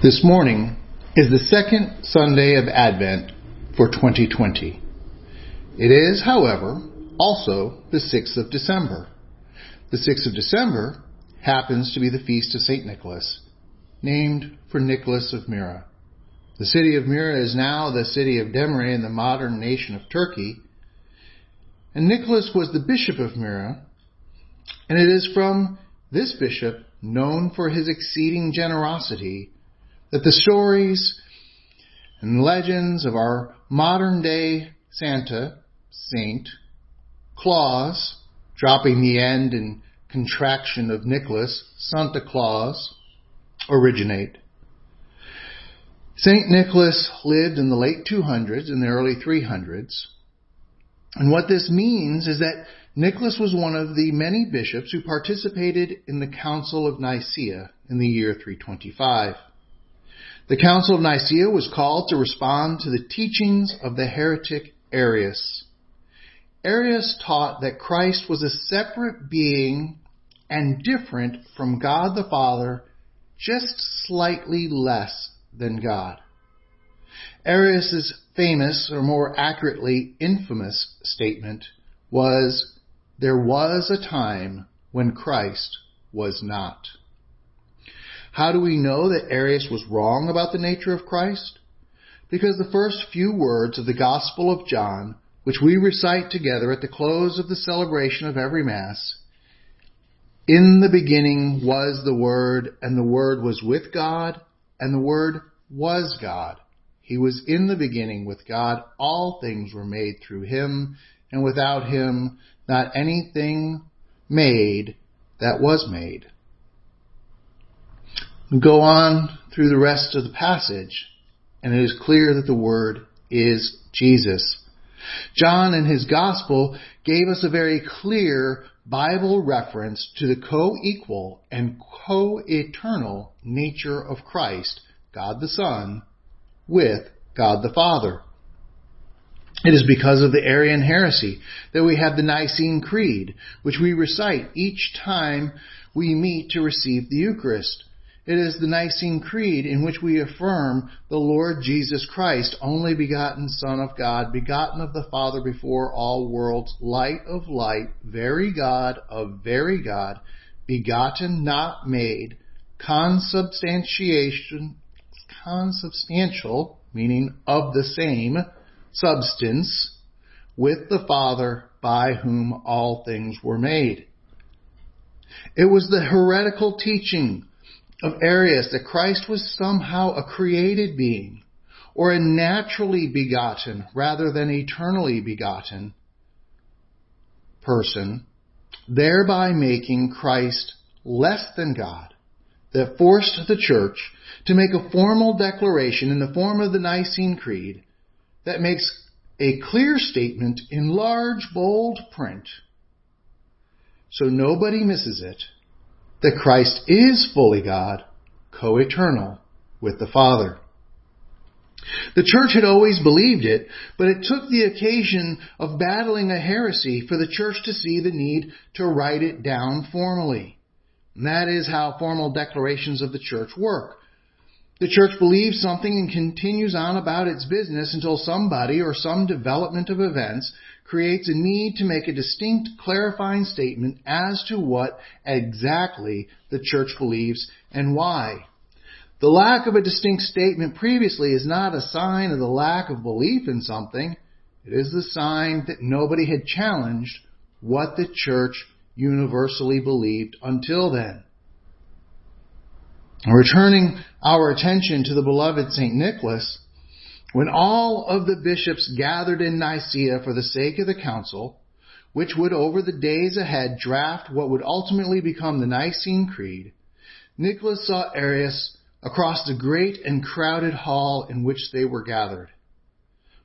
This morning is the second Sunday of Advent for 2020. It is, however, also the 6th of December. The 6th of December happens to be the feast of St. Nicholas, named for Nicholas of Myra. The city of Myra is now the city of Demre in the modern nation of Turkey, and Nicholas was the bishop of Myra, and it is from this bishop, known for his exceeding generosity, that the stories and legends of our modern day Santa, Saint, Claus, dropping the end and contraction of Nicholas, Santa Claus, originate. St. Nicholas lived in the late 200s and the early 300s. And what this means is that Nicholas was one of the many bishops who participated in the Council of Nicaea in the year 325. The Council of Nicaea was called to respond to the teachings of the heretic Arius. Arius taught that Christ was a separate being and different from God the Father, just slightly less than God. Arius's famous, or more accurately, infamous statement was, there was a time when Christ was not. How do we know that Arius was wrong about the nature of Christ? Because the first few words of the Gospel of John, which we recite together at the close of the celebration of every Mass, in the beginning was the Word, and the Word was with God, and the Word was God. He was in the beginning with God. All things were made through him, and without him, not anything made that was made go on through the rest of the passage, and it is clear that the word is Jesus. John in his gospel gave us a very clear Bible reference to the co-equal and co-eternal nature of Christ, God the Son, with God the Father. It is because of the Arian heresy that we have the Nicene Creed, which we recite each time we meet to receive the Eucharist. It is the Nicene Creed in which we affirm the Lord Jesus Christ, only begotten Son of God, begotten of the Father before all worlds, light of light, very God of very God, begotten, not made, consubstantiation, consubstantial, meaning of the same substance, with the Father by whom all things were made. It was the heretical teaching of Arius that Christ was somehow a created being or a naturally begotten rather than eternally begotten person, thereby making Christ less than God, that forced the church to make a formal declaration in the form of the Nicene Creed that makes a clear statement in large, bold print. So nobody misses it that Christ is fully God, co-eternal with the Father. The church had always believed it, but it took the occasion of battling a heresy for the church to see the need to write it down formally. And that is how formal declarations of the church work. The church believes something and continues on about its business until somebody or some development of events creates a need to make a distinct clarifying statement as to what exactly the church believes and why. The lack of a distinct statement previously is not a sign of the lack of belief in something. It is the sign that nobody had challenged what the church universally believed until then. Returning our attention to the beloved St. Nicholas, when all of the bishops gathered in Nicaea for the sake of the council, which would over the days ahead draft what would ultimately become the Nicene Creed, Nicholas saw Arius across the great and crowded hall in which they were gathered.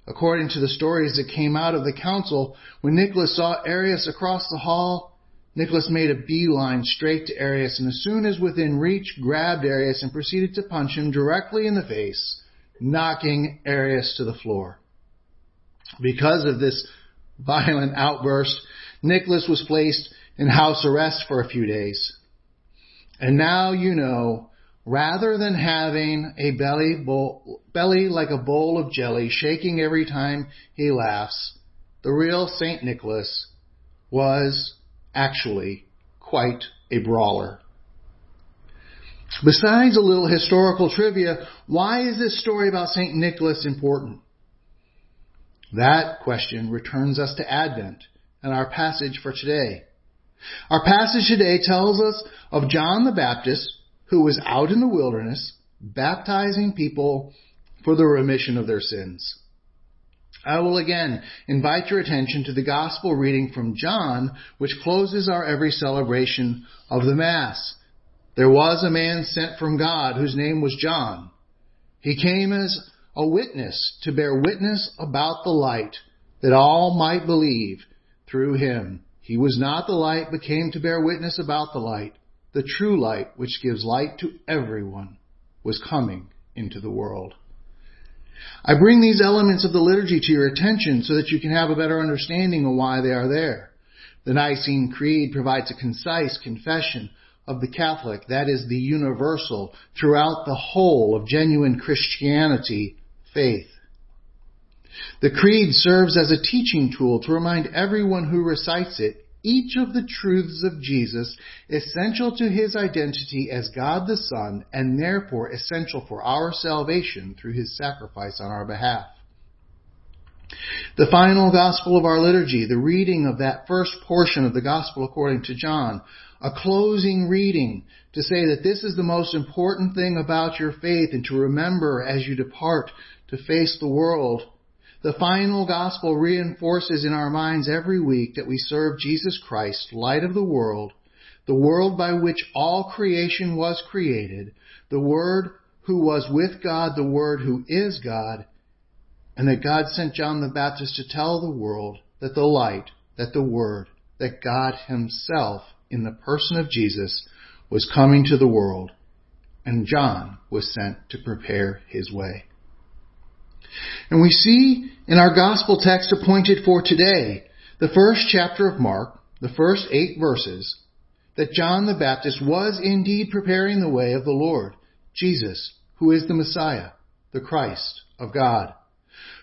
According to the stories that came out of the council, when Nicholas saw Arius across the hall, Nicholas made a beeline straight to Arius and as soon as within reach, grabbed Arius and proceeded to punch him directly in the face knocking Arius to the floor. Because of this violent outburst, Nicholas was placed in house arrest for a few days. And now you know rather than having a belly, bowl, belly like a bowl of jelly shaking every time he laughs, the real St. Nicholas was actually quite a brawler. Besides a little historical trivia, why is this story about St. Nicholas important? That question returns us to Advent and our passage for today. Our passage today tells us of John the Baptist who was out in the wilderness baptizing people for the remission of their sins. I will again invite your attention to the gospel reading from John, which closes our every celebration of the Mass. There was a man sent from God whose name was John. He came as a witness to bear witness about the light that all might believe through him. He was not the light, but came to bear witness about the light. The true light, which gives light to everyone, was coming into the world. I bring these elements of the liturgy to your attention so that you can have a better understanding of why they are there. The Nicene Creed provides a concise confession of the Catholic, that is the universal, throughout the whole of genuine Christianity faith. The Creed serves as a teaching tool to remind everyone who recites it each of the truths of Jesus essential to his identity as God the Son and therefore essential for our salvation through his sacrifice on our behalf. The final gospel of our liturgy, the reading of that first portion of the gospel according to John, a closing reading to say that this is the most important thing about your faith and to remember as you depart to face the world. The final gospel reinforces in our minds every week that we serve Jesus Christ, light of the world, the world by which all creation was created, the Word who was with God, the Word who is God, and that God sent John the Baptist to tell the world that the light, that the Word, that God Himself, in the person of Jesus, was coming to the world, and John was sent to prepare His way. And we see in our gospel text appointed for today, the first chapter of Mark, the first eight verses, that John the Baptist was indeed preparing the way of the Lord, Jesus, who is the Messiah, the Christ of God.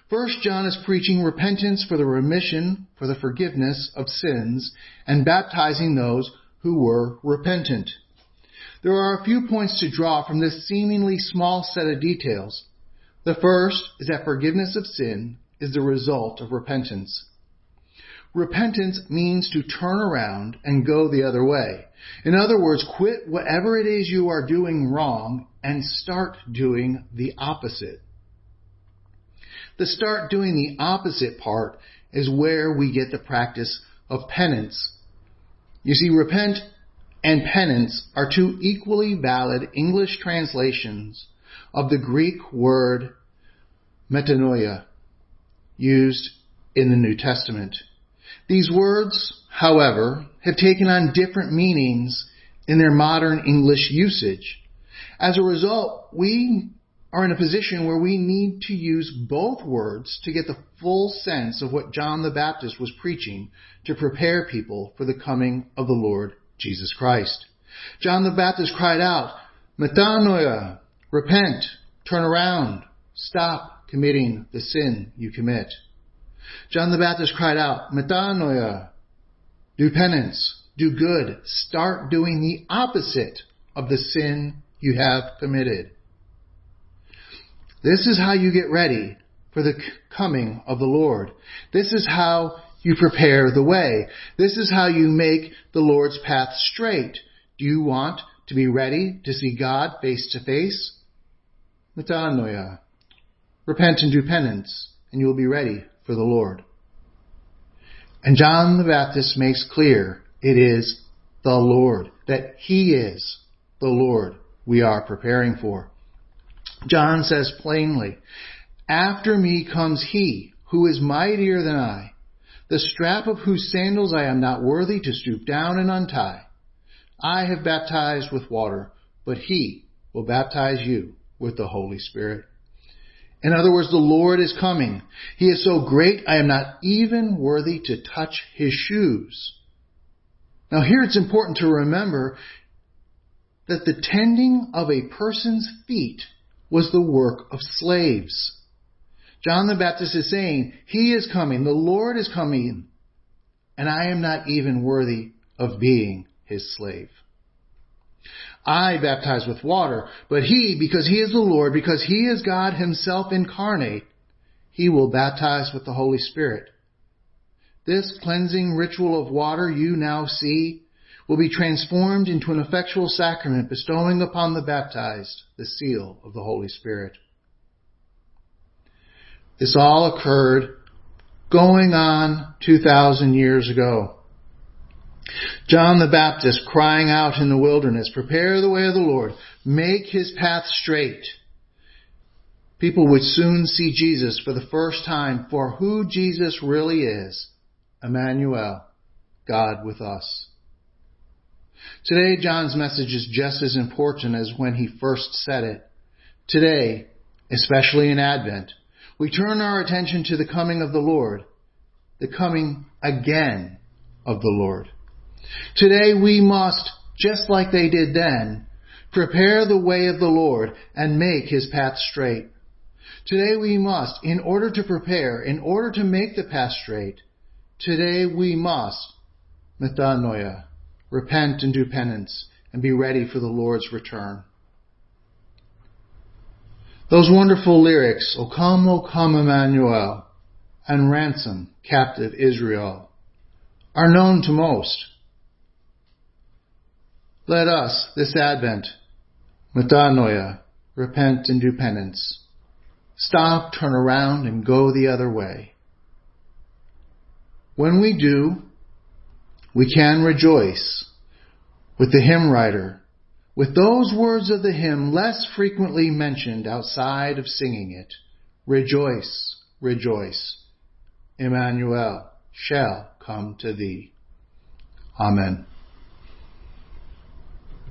First John is preaching repentance for the remission, for the forgiveness of sins, and baptizing those who were repentant. There are a few points to draw from this seemingly small set of details. The first is that forgiveness of sin is the result of repentance. Repentance means to turn around and go the other way. In other words, quit whatever it is you are doing wrong and start doing the opposite. The start doing the opposite part is where we get the practice of penance. You see, repent and penance are two equally valid English translations of the Greek word metanoia used in the New Testament. These words, however, have taken on different meanings in their modern English usage. As a result, we are in a position where we need to use both words to get the full sense of what John the Baptist was preaching to prepare people for the coming of the Lord Jesus Christ. John the Baptist cried out, Metanoia, repent, turn around, stop committing the sin you commit. John the Baptist cried out, Metanoia, do penance, do good, start doing the opposite of the sin you have committed. This is how you get ready for the coming of the Lord. This is how you prepare the way. This is how you make the Lord's path straight. Do you want to be ready to see God face to face? Metanoia. Repent and do penance, and you will be ready for the Lord. And John the Baptist makes clear it is the Lord, that He is the Lord we are preparing for. John says plainly, After me comes he who is mightier than I, the strap of whose sandals I am not worthy to stoop down and untie. I have baptized with water, but he will baptize you with the Holy Spirit. In other words, the Lord is coming. He is so great, I am not even worthy to touch his shoes. Now here it's important to remember that the tending of a person's feet was the work of slaves. John the Baptist is saying, He is coming, the Lord is coming, and I am not even worthy of being His slave. I baptize with water, but He, because He is the Lord, because He is God Himself incarnate, He will baptize with the Holy Spirit. This cleansing ritual of water you now see will be transformed into an effectual sacrament bestowing upon the baptized the seal of the Holy Spirit. This all occurred going on 2,000 years ago. John the Baptist crying out in the wilderness, prepare the way of the Lord, make his path straight. People would soon see Jesus for the first time for who Jesus really is, Emmanuel, God with us. Today, John's message is just as important as when he first said it. Today, especially in Advent, we turn our attention to the coming of the Lord, the coming again of the Lord. Today we must, just like they did then, prepare the way of the Lord and make his path straight. Today we must, in order to prepare, in order to make the path straight, today we must, metanoia, repent and do penance, and be ready for the Lord's return. Those wonderful lyrics, O come, O come, Emmanuel, and ransom captive Israel, are known to most. Let us, this Advent, metanoia, repent and do penance. Stop, turn around, and go the other way. When we do, we can rejoice with the hymn writer, with those words of the hymn less frequently mentioned outside of singing it. Rejoice, rejoice. Emmanuel shall come to thee. Amen.